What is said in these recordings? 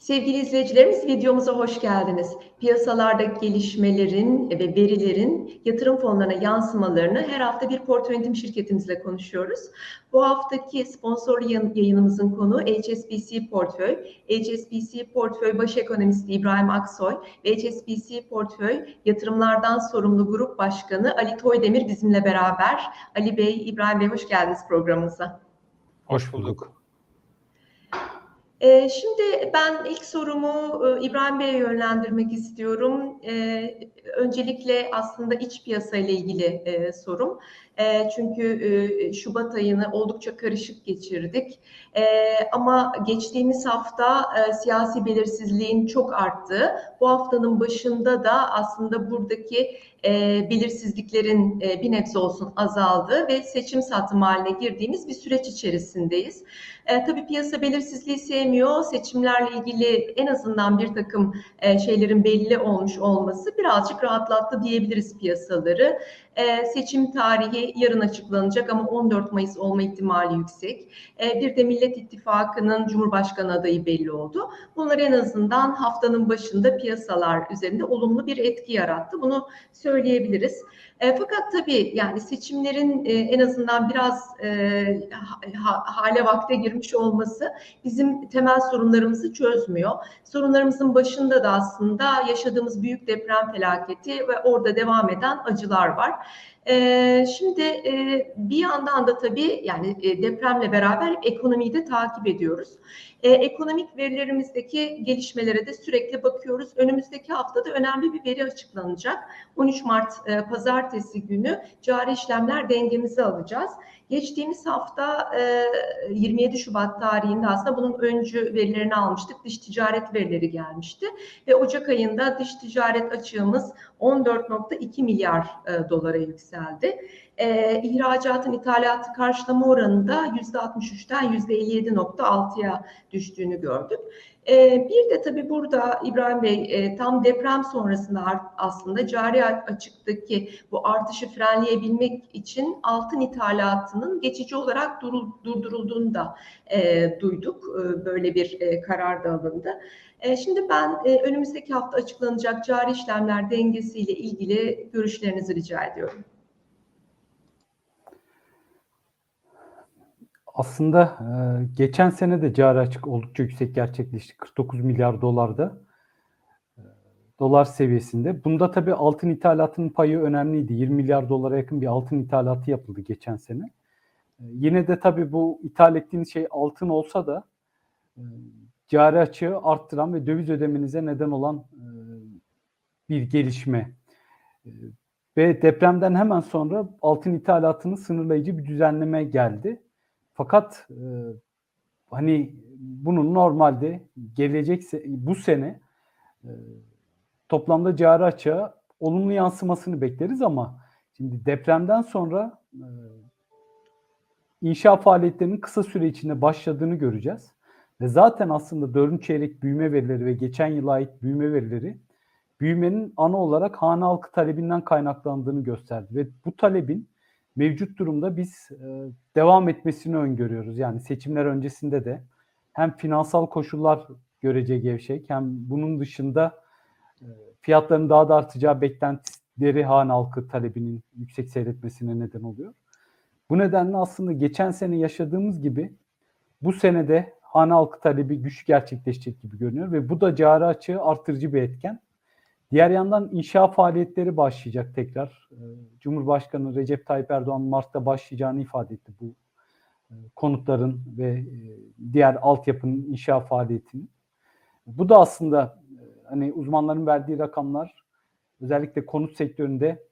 Sevgili izleyicilerimiz videomuza hoş geldiniz. Piyasalardaki gelişmelerin ve verilerin yatırım fonlarına yansımalarını her hafta bir portföy yönetim şirketimizle konuşuyoruz. Bu haftaki sponsor yayınımızın konu HSBC Portföy. HSBC Portföy Baş Ekonomisti İbrahim Aksoy ve HSBC Portföy Yatırımlardan Sorumlu Grup Başkanı Ali Toydemir bizimle beraber. Ali Bey, İbrahim Bey hoş geldiniz programımıza. Hoş bulduk. Ee, şimdi ben ilk sorumu e, İbrahim Bey'e yönlendirmek istiyorum. Ee, öncelikle aslında iç piyasa ile ilgili e, sorum. E, çünkü Şubat ayını oldukça karışık geçirdik. Ama geçtiğimiz hafta siyasi belirsizliğin çok arttığı, bu haftanın başında da aslında buradaki belirsizliklerin bir nebze olsun azaldığı ve seçim satım haline girdiğimiz bir süreç içerisindeyiz. E, tabii piyasa belirsizliği sevmiyor. Seçimlerle ilgili en azından bir takım e, şeylerin belli olmuş olması birazcık rahatlattı diyebiliriz piyasaları. E, seçim tarihi yarın açıklanacak ama 14 Mayıs olma ihtimali yüksek. E, bir de Millet İttifakı'nın Cumhurbaşkanı adayı belli oldu. Bunlar en azından haftanın başında piyasalar üzerinde olumlu bir etki yarattı. Bunu söyleyebiliriz. E, fakat tabii yani seçimlerin e, en azından biraz e, ha, hale vakte girmiş olması bizim temel sorunlarımızı çözmüyor. Sorunlarımızın başında da aslında yaşadığımız büyük deprem felaketi ve orada devam eden acılar var. Ee, şimdi e, bir yandan da tabii yani e, depremle beraber ekonomiyi de takip ediyoruz. E, ekonomik verilerimizdeki gelişmelere de sürekli bakıyoruz. Önümüzdeki haftada önemli bir veri açıklanacak. 13 Mart e, Pazartesi günü cari işlemler dengemizi alacağız. Geçtiğimiz hafta e, 27 Şubat tarihinde aslında bunun öncü verilerini almıştık. Dış ticaret verileri gelmişti ve Ocak ayında dış ticaret açığımız 14.2 milyar e, dolara yükseldi e, ihracatın ithalatı karşılama oranında %63'ten %57.6'ya düştüğünü gördük. E, bir de tabii burada İbrahim Bey e, tam deprem sonrasında aslında cari açıktaki bu artışı frenleyebilmek için altın ithalatının geçici olarak durdurulduğunu da e, duyduk. E, böyle bir e, karar da alındı. E, şimdi ben e, önümüzdeki hafta açıklanacak cari işlemler dengesiyle ilgili görüşlerinizi rica ediyorum. Aslında e, geçen sene de cari açık oldukça yüksek gerçekleşti. 49 milyar dolarda. E, dolar seviyesinde. Bunda tabii altın ithalatının payı önemliydi. 20 milyar dolara yakın bir altın ithalatı yapıldı geçen sene. E, yine de tabii bu ithal ettiğiniz şey altın olsa da e, cari açığı arttıran ve döviz ödemenize neden olan e, bir gelişme. E, ve depremden hemen sonra altın ithalatını sınırlayıcı bir düzenleme geldi. Fakat e, hani bunun normalde gelecek bu sene e, toplamda cari açığa olumlu yansımasını bekleriz ama şimdi depremden sonra e, inşa faaliyetlerinin kısa süre içinde başladığını göreceğiz. Ve zaten aslında dördüncü çeyrek büyüme verileri ve geçen yıla ait büyüme verileri büyümenin ana olarak hane halkı talebinden kaynaklandığını gösterdi. Ve bu talebin mevcut durumda biz e, devam etmesini öngörüyoruz. Yani seçimler öncesinde de hem finansal koşullar görece gevşek hem bunun dışında e, fiyatların daha da artacağı beklentileri han halkı talebinin yüksek seyretmesine neden oluyor. Bu nedenle aslında geçen sene yaşadığımız gibi bu senede han halkı talebi güç gerçekleşecek gibi görünüyor ve bu da cari açığı artırıcı bir etken. Diğer yandan inşa faaliyetleri başlayacak tekrar. Ee, Cumhurbaşkanı Recep Tayyip Erdoğan Mart'ta başlayacağını ifade etti bu e, konutların ve e, diğer altyapının inşa faaliyetini. Bu da aslında e, hani uzmanların verdiği rakamlar özellikle konut sektöründe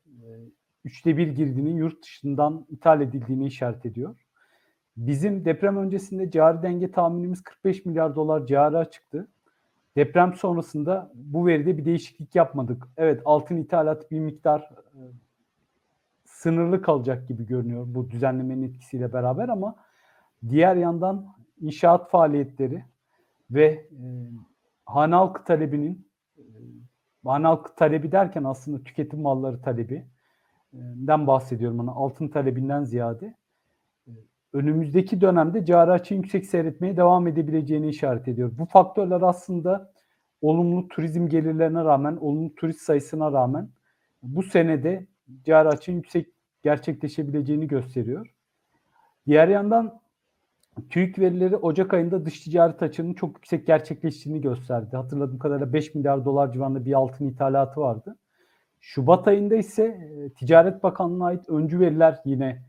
üçte bir girdinin yurt dışından ithal edildiğini işaret ediyor. Bizim deprem öncesinde cari denge tahminimiz 45 milyar dolar cari çıktı. Deprem sonrasında bu veride bir değişiklik yapmadık. Evet altın ithalatı bir miktar e, sınırlı kalacak gibi görünüyor bu düzenlemenin etkisiyle beraber ama diğer yandan inşaat faaliyetleri ve e, hane halkı talebinin e, halkı talebi derken aslında tüketim malları talebi den bahsediyorum. Hani altın talebinden ziyade önümüzdeki dönemde cari açığın yüksek seyretmeye devam edebileceğini işaret ediyor. Bu faktörler aslında olumlu turizm gelirlerine rağmen, olumlu turist sayısına rağmen bu senede cari açığın yüksek gerçekleşebileceğini gösteriyor. Diğer yandan TÜİK verileri Ocak ayında dış ticaret açığının çok yüksek gerçekleştiğini gösterdi. Hatırladığım kadarıyla 5 milyar dolar civarında bir altın ithalatı vardı. Şubat ayında ise e, Ticaret Bakanlığı'na ait öncü veriler yine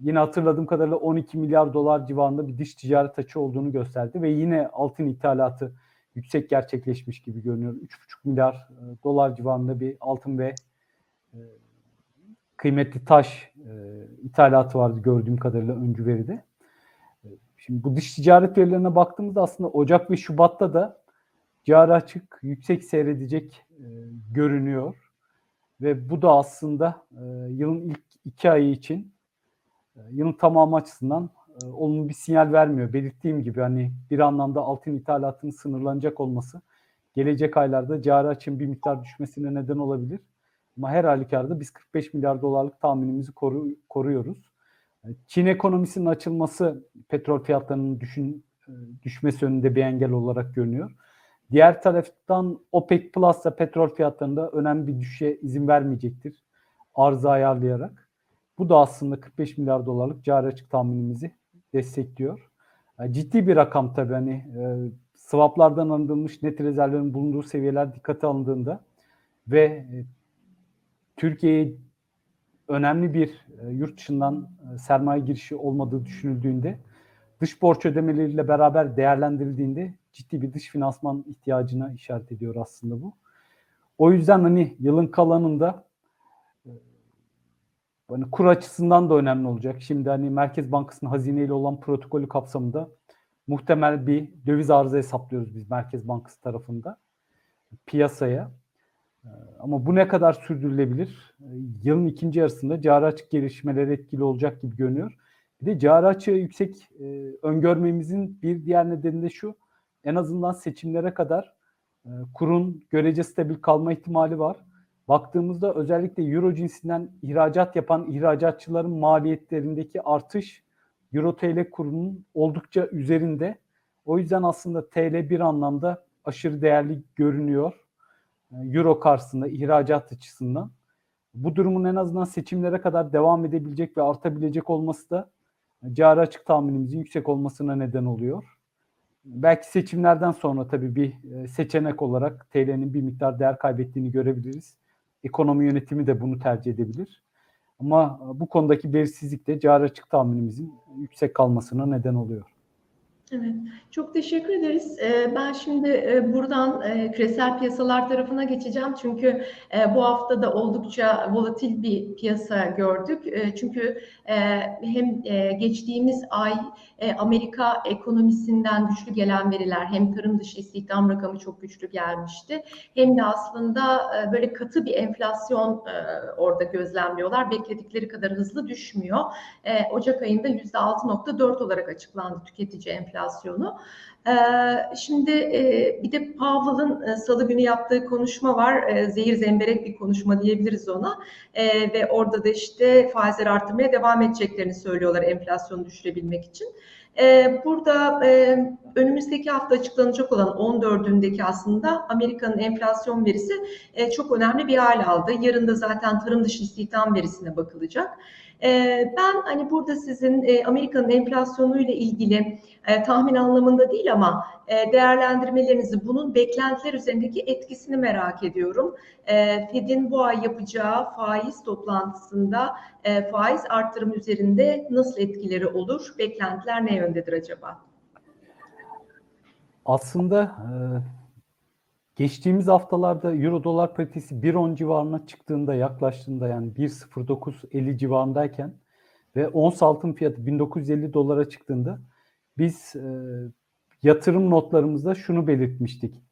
yine hatırladığım kadarıyla 12 milyar dolar civarında bir dış ticaret açığı olduğunu gösterdi ve yine altın ithalatı yüksek gerçekleşmiş gibi görünüyor. 3,5 milyar e, dolar civarında bir altın ve e, kıymetli taş e, ithalatı vardı gördüğüm kadarıyla öncü veride. Şimdi bu dış ticaret verilerine baktığımızda aslında Ocak ve Şubat'ta da cari açık yüksek seyredecek görünüyor. Ve bu da aslında yılın ilk iki ayı için yılın tamamı açısından e, olumlu bir sinyal vermiyor. Belirttiğim gibi hani bir anlamda altın ithalatının sınırlanacak olması gelecek aylarda cari açığın bir miktar düşmesine neden olabilir. Ama her halükarda biz 45 milyar dolarlık tahminimizi koru, koruyoruz. E, Çin ekonomisinin açılması petrol fiyatlarının düşün, e, düşmesi önünde bir engel olarak görünüyor. Diğer taraftan OPEC Plus da petrol fiyatlarında önemli bir düşüşe izin vermeyecektir. Arzı ayarlayarak. Bu da aslında 45 milyar dolarlık cari açık tahminimizi destekliyor. E, Ciddi bir rakam tabii hani e, swaplardan alınmış net rezervlerin bulunduğu seviyeler dikkate alındığında ve e, Türkiye'ye önemli bir e, yurt dışından e, sermaye girişi olmadığı düşünüldüğünde dış borç ödemeleriyle beraber değerlendirildiğinde ciddi bir dış finansman ihtiyacına işaret ediyor aslında bu. O yüzden hani yılın kalanında hani kur açısından da önemli olacak. Şimdi hani Merkez Bankası'nın hazineyle olan protokolü kapsamında muhtemel bir döviz arzı hesaplıyoruz biz Merkez Bankası tarafında piyasaya. Ee, Ama bu ne kadar sürdürülebilir? Ee, Yılın ikinci yarısında cari açık gelişmeleri etkili olacak gibi görünüyor. Bir de cari açığı yüksek e, öngörmemizin bir diğer nedeni de şu. En azından seçimlere kadar e, kurun görece stabil kalma ihtimali var. Baktığımızda özellikle Euro cinsinden ihracat yapan ihracatçıların maliyetlerindeki artış Euro TL kurunun oldukça üzerinde. O yüzden aslında TL bir anlamda aşırı değerli görünüyor. Euro karşısında ihracat açısından. Bu durumun en azından seçimlere kadar devam edebilecek ve artabilecek olması da cari açık tahminimizin yüksek olmasına neden oluyor. Belki seçimlerden sonra tabii bir e, seçenek olarak TL'nin bir miktar değer kaybettiğini görebiliriz. Ekonomi yönetimi de bunu tercih edebilir. Ama bu konudaki belirsizlik de cari açık tahminimizin yüksek kalmasına neden oluyor. Evet, çok teşekkür ederiz. Ee, Ben şimdi e, buradan e, küresel piyasalar tarafına geçeceğim. Çünkü e, bu hafta da oldukça volatil bir piyasa gördük. Çünkü hem geçtiğimiz ay Amerika ekonomisinden güçlü gelen veriler, hem tarım dışı istihdam rakamı çok güçlü gelmişti. Hem de aslında böyle katı bir enflasyon orada gözlemliyorlar. Bekledikleri kadar hızlı düşmüyor. Ocak ayında %6.4 olarak açıklandı tüketici enflasyonu. Ee, Şimdi e, bir de Powell'ın e, salı günü yaptığı konuşma var. E, Zehir zemberek bir konuşma diyebiliriz ona. Ve orada da işte faizleri arttırmaya devam edeceklerini söylüyorlar enflasyonu düşürebilmek için. Burada önümüzdeki hafta açıklanacak olan 14'ündeki aslında Amerika'nın enflasyon verisi çok önemli bir hal aldı. Yarın da zaten tarım dışı istihdam verisine bakılacak. Ee, Ben hani burada sizin e, Amerika'nın enflasyonu ile ilgili e, tahmin anlamında değil ama e, değerlendirmelerinizi, bunun beklentiler üzerindeki etkisini merak ediyorum. Fed'in bu ay yapacağı faiz toplantısında faiz artırım üzerinde nasıl etkileri olur? Beklentiler ne yöndedir acaba? Aslında geçtiğimiz haftalarda Euro dolar paritesi 1.10 civarına çıktığında yaklaştığında yani 1.0950 civarındayken ve ons altın fiyatı 1950 dolara çıktığında biz e, yatırım notlarımızda şunu belirtmiştik.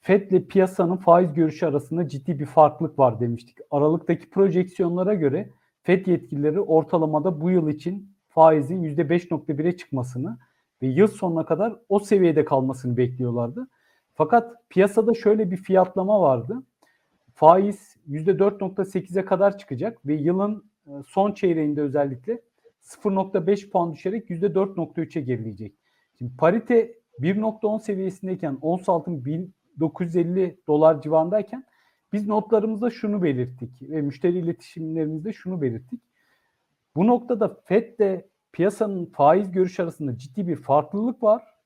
Fed ile piyasanın faiz görüşü arasında ciddi bir farklılık var demiştik. Aralıktaki projeksiyonlara göre Fed yetkilileri ortalamada bu yıl için faizin %5.1'e çıkmasını ve yıl sonuna kadar o seviyede kalmasını bekliyorlardı. Fakat piyasada şöyle bir fiyatlama vardı. Faiz %4.8'e kadar çıkacak ve yılın e, son çeyreğinde özellikle 0.5 puan düşerek %4.3'e gerileyecek. Şimdi parite 1.10 seviyesindeyken ons altın 1950 dolar civarındayken biz notlarımızda şunu belirttik ve müşteri iletişimlerimizde şunu belirttik. Bu noktada FED de piyasanın faiz görüş arasında ciddi bir farklılık var.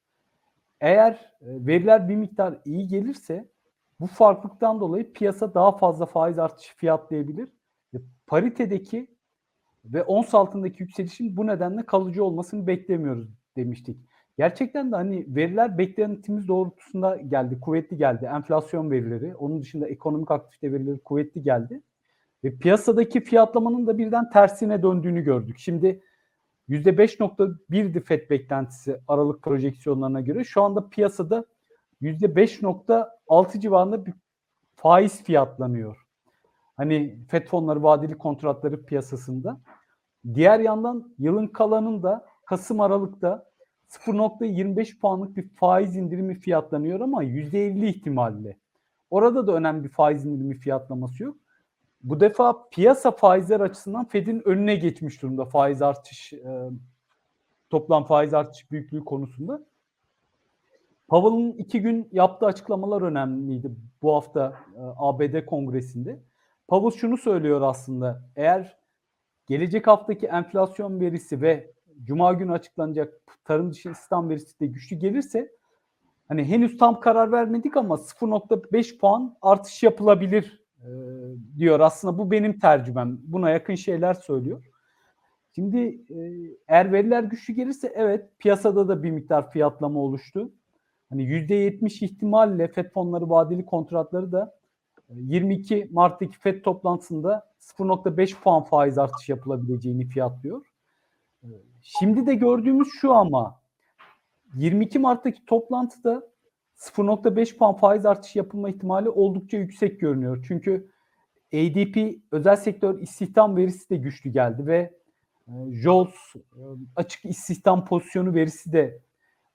Eğer e, veriler bir miktar iyi gelirse bu farklılıktan dolayı piyasa daha fazla faiz artışı fiyatlayabilir. E, paritedeki ve ons altındaki yükselişin bu nedenle kalıcı olmasını beklemiyoruz demiştik. Gerçekten de hani veriler beklentimiz doğrultusunda geldi, kuvvetli geldi. Enflasyon verileri, onun dışında ekonomik aktivite verileri kuvvetli geldi. Ve piyasadaki fiyatlamanın da birden tersine döndüğünü gördük. Şimdi %5.1'di FED beklentisi Aralık projeksiyonlarına göre. Şu anda piyasada %5.6 civarında bir faiz fiyatlanıyor. Hani FED fonları vadeli kontratları piyasasında. Diğer yandan yılın kalanında Kasım Aralık'ta 0.25 puanlık bir faiz indirimi fiyatlanıyor ama %50 ihtimalle. Orada da önemli bir faiz indirimi fiyatlaması yok. Bu defa piyasa faizler açısından Fed'in önüne geçmiş durumda faiz artış e, toplam faiz artış büyüklüğü konusunda. Powell'ın iki gün yaptığı açıklamalar önemliydi bu hafta e, ABD kongresinde. Powell şunu söylüyor aslında eğer gelecek haftaki enflasyon verisi ve Cuma günü açıklanacak tarım dışı istihdam verisi de güçlü gelirse hani henüz tam karar vermedik ama 0.5 puan artış yapılabilir e, diyor. Aslında bu benim tercümem. Buna yakın şeyler söylüyor. Şimdi e, eğer veriler güçlü gelirse evet piyasada da bir miktar fiyatlama oluştu. Hani %70 ihtimalle FED fonları vadeli kontratları da 22 Mart'taki FED toplantısında 0.5 puan faiz artışı yapılabileceğini fiyatlıyor. Şimdi de gördüğümüz şu ama 22 Mart'taki toplantıda 0.5 puan faiz artışı yapılma ihtimali oldukça yüksek görünüyor. Çünkü ADP özel sektör istihdam verisi de güçlü geldi ve JOLTS açık istihdam pozisyonu verisi de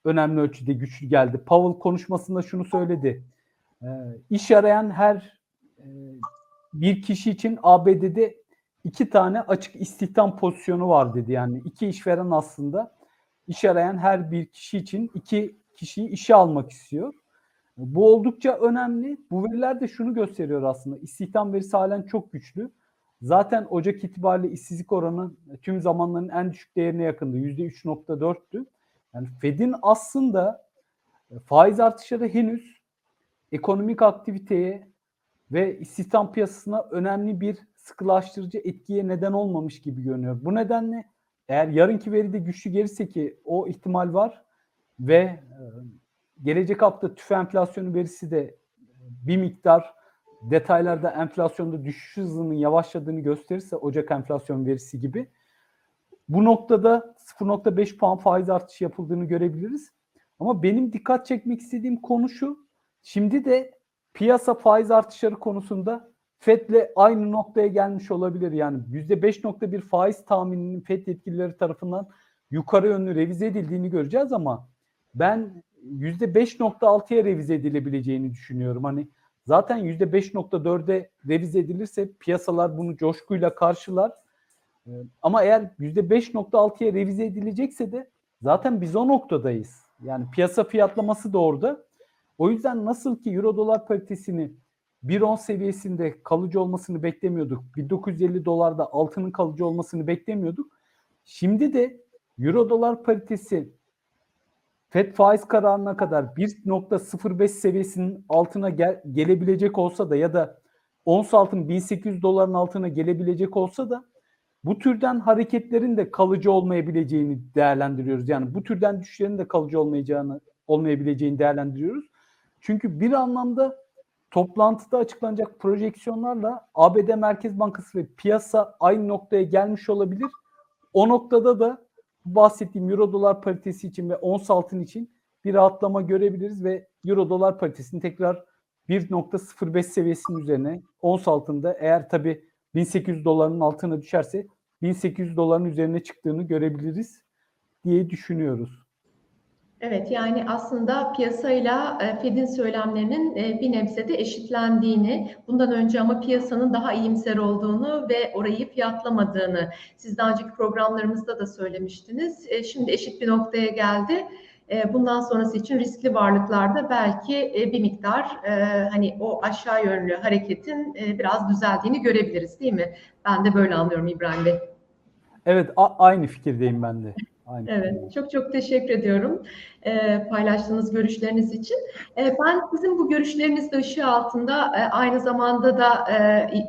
önemli ölçüde güçlü geldi. Powell konuşmasında şunu söyledi. İş arayan her bir kişi için ABD'de iki tane açık istihdam pozisyonu var dedi. Yani iki işveren aslında iş arayan her bir kişi için iki kişiyi işe almak istiyor. Bu oldukça önemli. Bu veriler de şunu gösteriyor aslında. İstihdam verisi halen çok güçlü. Zaten Ocak itibariyle işsizlik oranı tüm zamanların en düşük değerine yakındı. %3.4'tü. Yani Fed'in aslında faiz artışları henüz ekonomik aktiviteye ve istihdam piyasasına önemli bir sıkılaştırıcı etkiye neden olmamış gibi görünüyor. Bu nedenle eğer yarınki veride güçlü gelirse ki o ihtimal var ve e, gelecek hafta tüfe enflasyonu verisi de bir miktar detaylarda enflasyonda düşüş hızının yavaşladığını gösterirse Ocak enflasyon verisi gibi bu noktada 0.5 puan faiz artışı yapıldığını görebiliriz. Ama benim dikkat çekmek istediğim konu şu. Şimdi de piyasa faiz artışları konusunda FED'le aynı noktaya gelmiş olabilir. Yani %5.1 faiz tahmininin FED yetkilileri tarafından yukarı yönlü revize edildiğini göreceğiz ama ben %5.6'ya revize edilebileceğini düşünüyorum. Hani zaten %5.4'e revize edilirse piyasalar bunu coşkuyla karşılar. Ee, ama eğer %5.6'ya revize edilecekse de zaten biz o noktadayız. Yani piyasa fiyatlaması da orada. O yüzden nasıl ki euro dolar paritesini 1.10 seviyesinde kalıcı olmasını beklemiyorduk. 1950 dolarda altının kalıcı olmasını beklemiyorduk. Şimdi de euro dolar paritesi FED faiz kararına kadar 1.05 seviyesinin altına gel- gelebilecek olsa da ya da ons altın 1800 doların altına gelebilecek olsa da bu türden hareketlerin de kalıcı olmayabileceğini değerlendiriyoruz. Yani bu türden düşüşlerin de kalıcı olmayacağını olmayabileceğini değerlendiriyoruz. Çünkü bir anlamda toplantıda açıklanacak projeksiyonlarla ABD Merkez Bankası ve piyasa aynı noktaya gelmiş olabilir. O noktada da bahsettiğim euro dolar paritesi için ve ons altın için bir rahatlama görebiliriz ve euro dolar paritesini tekrar 1.05 seviyesinin üzerine ons altında eğer tabi 1800 doların altına düşerse 1800 doların üzerine çıktığını görebiliriz diye düşünüyoruz. Evet yani aslında piyasayla e, Fed'in söylemlerinin e, bir nebze de eşitlendiğini, bundan önce ama piyasanın daha iyimser olduğunu ve orayı fiyatlamadığını siz daha önceki programlarımızda da söylemiştiniz. E, Şimdi eşit bir noktaya geldi. Bundan sonrası için riskli varlıklarda belki bir miktar hani o aşağı yönlü hareketin biraz düzeldiğini görebiliriz değil mi? Ben de böyle anlıyorum İbrahim Bey. Evet, aynı fikirdeyim ben de. Aynı Evet, çok çok teşekkür ediyorum e, paylaştığınız görüşleriniz için. E, ben sizin bu görüşleriniz ışığı altında e, aynı zamanda da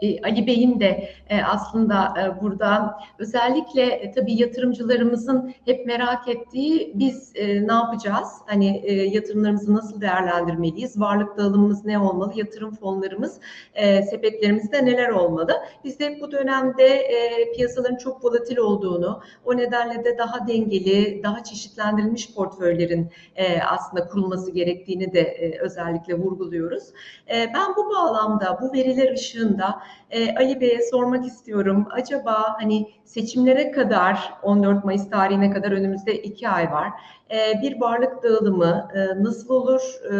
e, Ali Bey'in de e, aslında e, burada özellikle e, tabii yatırımcılarımızın hep merak ettiği biz e, ne yapacağız? Hani e, yatırımlarımızı nasıl değerlendirmeliyiz? Varlık dağılımımız ne olmalı? Yatırım fonlarımız, e, sepetlerimizde neler olmalı? Biz de bu dönemde e, piyasaların çok volatil olduğunu, o nedenle de daha dengeli, daha çeşitlendirilmiş portföylerin e, aslında kurulması gerektiğini de e, özellikle vurguluyoruz. E, ben bu bağlamda, bu veriler ışığında e, Ali Bey'e sormak istiyorum. Acaba hani seçimlere kadar, 14 Mayıs tarihine kadar önümüzde iki ay var. E, bir varlık dağılımı e, nasıl olur e,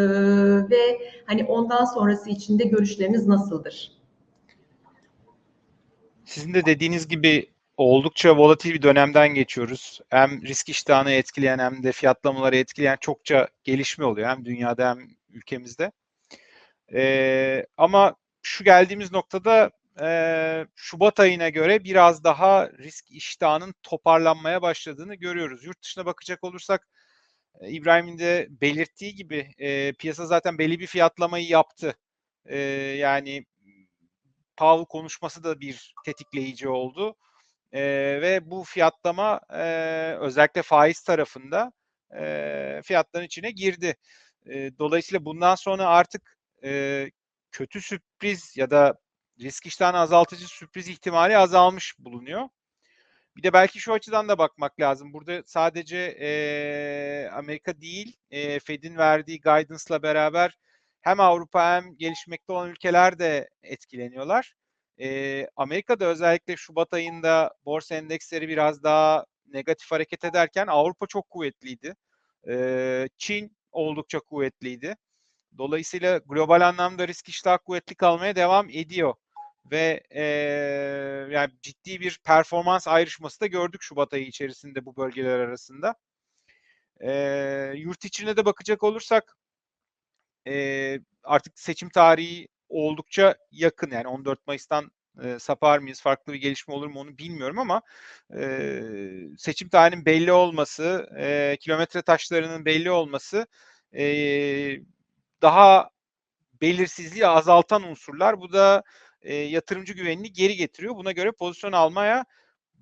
ve hani ondan sonrası için de görüşleriniz nasıldır? Sizin de dediğiniz gibi oldukça volatil bir dönemden geçiyoruz. Hem risk iştahını etkileyen hem de fiyatlamaları etkileyen çokça gelişme oluyor. Hem dünyada hem ülkemizde. Ee, ama şu geldiğimiz noktada e, Şubat ayına göre biraz daha risk iştahının toparlanmaya başladığını görüyoruz. Yurt dışına bakacak olursak e, İbrahim'in de belirttiği gibi e, piyasa zaten belli bir fiyatlamayı yaptı. E, yani Powell konuşması da bir tetikleyici oldu. E, ve bu fiyatlama e, özellikle faiz tarafında e, fiyatların içine girdi. E, dolayısıyla bundan sonra artık e, kötü sürpriz ya da risk iştahını azaltıcı sürpriz ihtimali azalmış bulunuyor. Bir de belki şu açıdan da bakmak lazım. Burada sadece e, Amerika değil, e, Fed'in verdiği guidance'la beraber hem Avrupa hem gelişmekte olan ülkeler de etkileniyorlar. E, Amerika'da özellikle Şubat ayında borsa endeksleri biraz daha negatif hareket ederken Avrupa çok kuvvetliydi. E, Çin oldukça kuvvetliydi. Dolayısıyla global anlamda risk iştah kuvvetli kalmaya devam ediyor ve e, yani ciddi bir performans ayrışması da gördük Şubat ayı içerisinde bu bölgeler arasında. E, yurt içine de bakacak olursak e, artık seçim tarihi oldukça yakın yani 14 Mayıs'tan e, sapar mıyız farklı bir gelişme olur mu onu bilmiyorum ama e, seçim tarihinin belli olması e, kilometre taşlarının belli olması e, daha belirsizliği azaltan unsurlar bu da e, yatırımcı güvenini geri getiriyor. Buna göre pozisyon almaya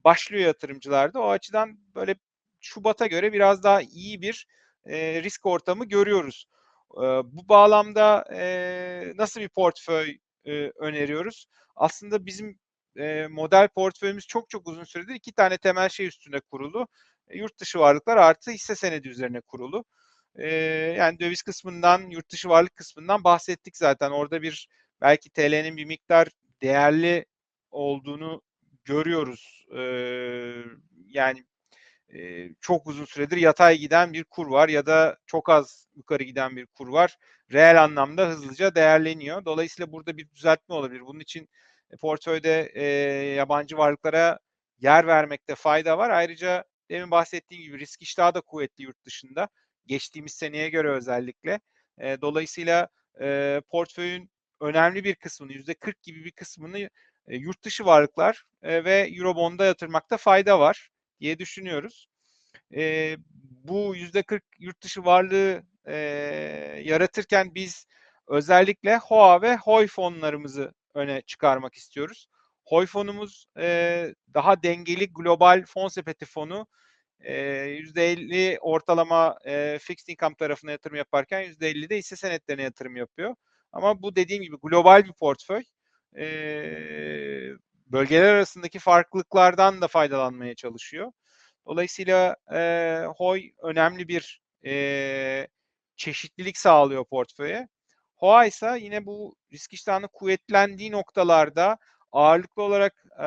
başlıyor yatırımcılar da. O açıdan böyle Şubat'a göre biraz daha iyi bir e, risk ortamı görüyoruz. Bu bağlamda nasıl bir portföy öneriyoruz? Aslında bizim model portföyümüz çok çok uzun süredir iki tane temel şey üstünde kurulu. E, yurt dışı varlıklar artı hisse senedi üzerine kurulu. Yani döviz kısmından, yurt dışı varlık kısmından bahsettik zaten. Orada bir belki TL'nin bir miktar değerli olduğunu görüyoruz. Yani e, çok uzun süredir yatay giden bir kur var ya da çok az yukarı giden bir kur var. Reel anlamda hızlıca değerleniyor. Dolayısıyla burada bir düzeltme olabilir. Bunun için portföyde e, yabancı varlıklara yer vermekte fayda var. Ayrıca demin bahsettiğim gibi risk iştahı da kuvvetli yurt dışında. Geçtiğimiz seneye göre özellikle. E, dolayısıyla e, portföyün önemli bir kısmını, yüzde 40 gibi bir kısmını e, yurt dışı varlıklar e, ve Eurobond'a yatırmakta fayda var diye düşünüyoruz. E, bu yüzde 40 yurt dışı varlığı e, yaratırken biz özellikle HOA ve HOY fonlarımızı öne çıkarmak istiyoruz. HOY fonumuz e, daha dengeli global fon sepeti fonu. E, %50 ortalama e, fixed income tarafına yatırım yaparken %50 de hisse senetlerine yatırım yapıyor. Ama bu dediğim gibi global bir portföy. E, bölgeler arasındaki farklılıklardan da faydalanmaya çalışıyor. Dolayısıyla e, HOY önemli bir e, çeşitlilik sağlıyor portföye. HOA ise yine bu risk iştahının kuvvetlendiği noktalarda ağırlıklı olarak e,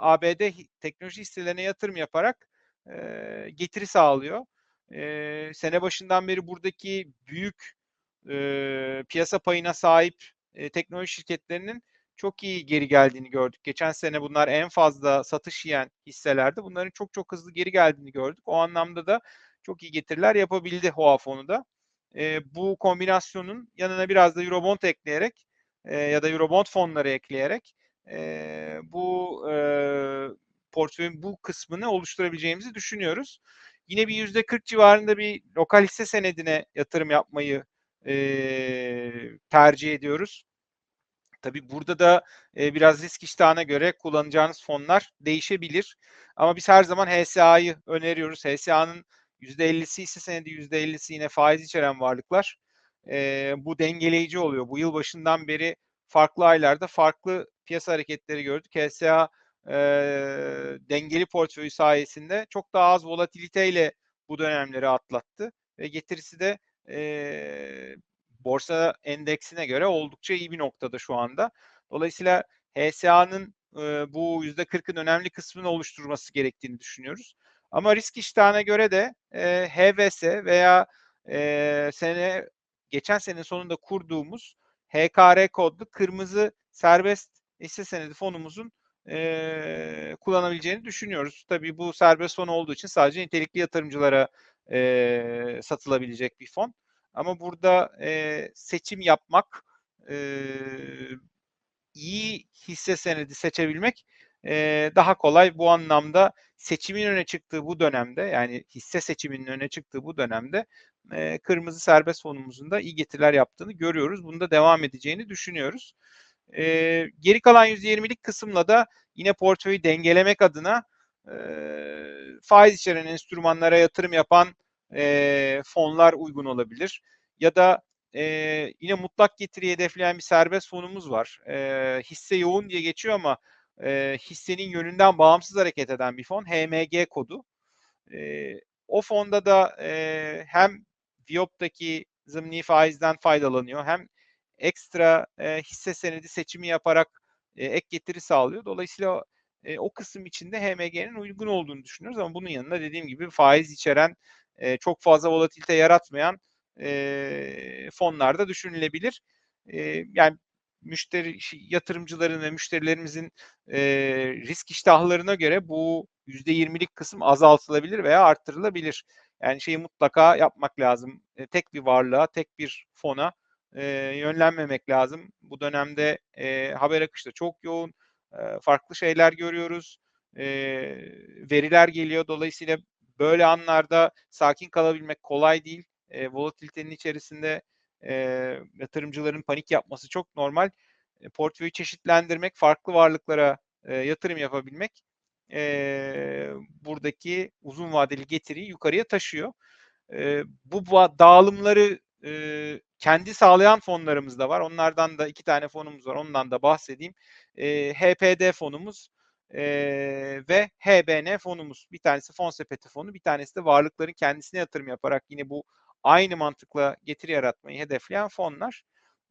ABD teknoloji hisselerine yatırım yaparak e, getiri sağlıyor. e, sene başından beri buradaki büyük e, piyasa payına sahip e, teknoloji şirketlerinin çok iyi geri geldiğini gördük. Geçen sene bunlar en fazla satış yiyen hisselerdi. Bunların çok çok hızlı geri geldiğini gördük. O anlamda da çok iyi getiriler yapabildi HOA fonu da. E, bu kombinasyonun yanına biraz da Eurobond ekleyerek e, ya da Eurobond fonları ekleyerek e, bu e, portföyün bu kısmını oluşturabileceğimizi düşünüyoruz. Yine bir yüzde 40 civarında bir lokal hisse senedine yatırım yapmayı e, tercih ediyoruz. Tabii burada da e, biraz risk iştahına göre kullanacağınız fonlar değişebilir. Ama biz her zaman HSA'yı öneriyoruz. HSA'nın %50'si ise senedi %50'si yine faiz içeren varlıklar. E, bu dengeleyici oluyor. Bu yıl başından beri farklı aylarda farklı piyasa hareketleri gördük. HSA e, dengeli portföyü sayesinde çok daha az volatiliteyle bu dönemleri atlattı ve getirisi de e, borsa endeksine göre oldukça iyi bir noktada şu anda. Dolayısıyla HSA'nın e, bu %40'ın önemli kısmını oluşturması gerektiğini düşünüyoruz. Ama risk iştahına göre de e, HVS veya e, sene geçen senenin sonunda kurduğumuz HKR kodlu kırmızı serbest hisse senedi fonumuzun e, kullanabileceğini düşünüyoruz. Tabii bu serbest fon olduğu için sadece nitelikli yatırımcılara e, satılabilecek bir fon. Ama burada e, seçim yapmak, e, iyi hisse senedi seçebilmek e, daha kolay. Bu anlamda seçimin öne çıktığı bu dönemde, yani hisse seçiminin öne çıktığı bu dönemde e, kırmızı serbest fonumuzun da iyi getiriler yaptığını görüyoruz. Bunda devam edeceğini düşünüyoruz. E, geri kalan %20'lik kısımla da yine portföyü dengelemek adına e, faiz içeren enstrümanlara yatırım yapan e, fonlar uygun olabilir. Ya da e, yine mutlak getiri hedefleyen bir serbest fonumuz var. E, hisse yoğun diye geçiyor ama e, hissenin yönünden bağımsız hareket eden bir fon. HMG kodu. E, o fonda da e, hem Viyop'taki zımni faizden faydalanıyor hem ekstra e, hisse senedi seçimi yaparak e, ek getiri sağlıyor. Dolayısıyla e, o kısım içinde HMG'nin uygun olduğunu düşünüyoruz ama bunun yanında dediğim gibi faiz içeren e, çok fazla volatilite yaratmayan e, fonlarda düşünülebilir. E, yani müşteri yatırımcıların ve müşterilerimizin e, risk iştahlarına göre bu %20'lik kısım azaltılabilir veya arttırılabilir. Yani şeyi mutlaka yapmak lazım. E, tek bir varlığa, tek bir fona e, yönlenmemek lazım. Bu dönemde e, haber akışı da çok yoğun. E, farklı şeyler görüyoruz. E, veriler geliyor. Dolayısıyla böyle anlarda sakin kalabilmek kolay değil. E, volatilitenin içerisinde e, yatırımcıların panik yapması çok normal. E, portföyü çeşitlendirmek, farklı varlıklara e, yatırım yapabilmek e, buradaki uzun vadeli getiriyi yukarıya taşıyor. E, bu dağılımları e, kendi sağlayan fonlarımız da var. Onlardan da iki tane fonumuz var. Ondan da bahsedeyim. E, HPD fonumuz e, ve HBN fonumuz. Bir tanesi fon sepeti fonu, bir tanesi de varlıkların kendisine yatırım yaparak yine bu aynı mantıkla getiri yaratmayı hedefleyen fonlar.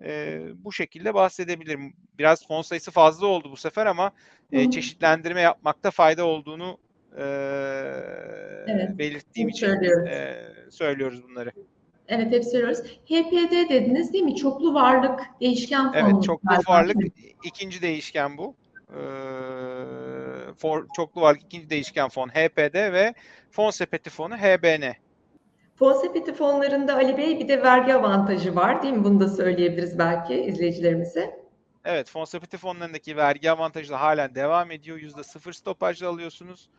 E, bu şekilde bahsedebilirim. Biraz fon sayısı fazla oldu bu sefer ama e, çeşitlendirme yapmakta fayda olduğunu e, Evet, belirttiğim için söylüyoruz. e, söylüyoruz bunları. Evet hep söylüyoruz. HPD dediniz değil mi? Çoklu varlık değişken fonu. Evet, çoklu varlık ikinci değişken bu. Ee, for, çoklu varlık ikinci değişken fon HPD ve fon sepeti fonu HBN. Fon sepeti fonlarında Ali Bey bir de vergi avantajı var değil mi? Bunu da söyleyebiliriz belki izleyicilerimize. Evet, fon sepeti fonlarındaki vergi avantajı da halen devam ediyor. Yüzde sıfır stopajla alıyorsunuz.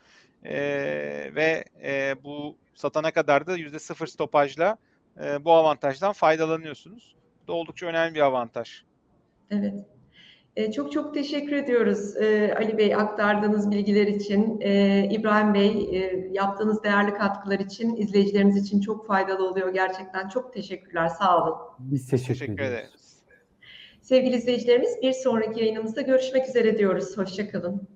Ee, ve e, bu satana kadar da yüzde sıfır stopajla e, bu avantajdan faydalanıyorsunuz. Bu da oldukça önemli bir avantaj. Evet. E, çok çok teşekkür ediyoruz e, Ali Bey aktardığınız bilgiler için. E, İbrahim Bey yaptığınız değerli katkılar için izleyicilerimiz için çok faydalı oluyor gerçekten. Çok teşekkürler. Sağ olun. Biz teşekkür, Teşekkür ediyoruz. ederiz. Sevgili izleyicilerimiz bir sonraki yayınımızda görüşmek üzere diyoruz. Hoşçakalın.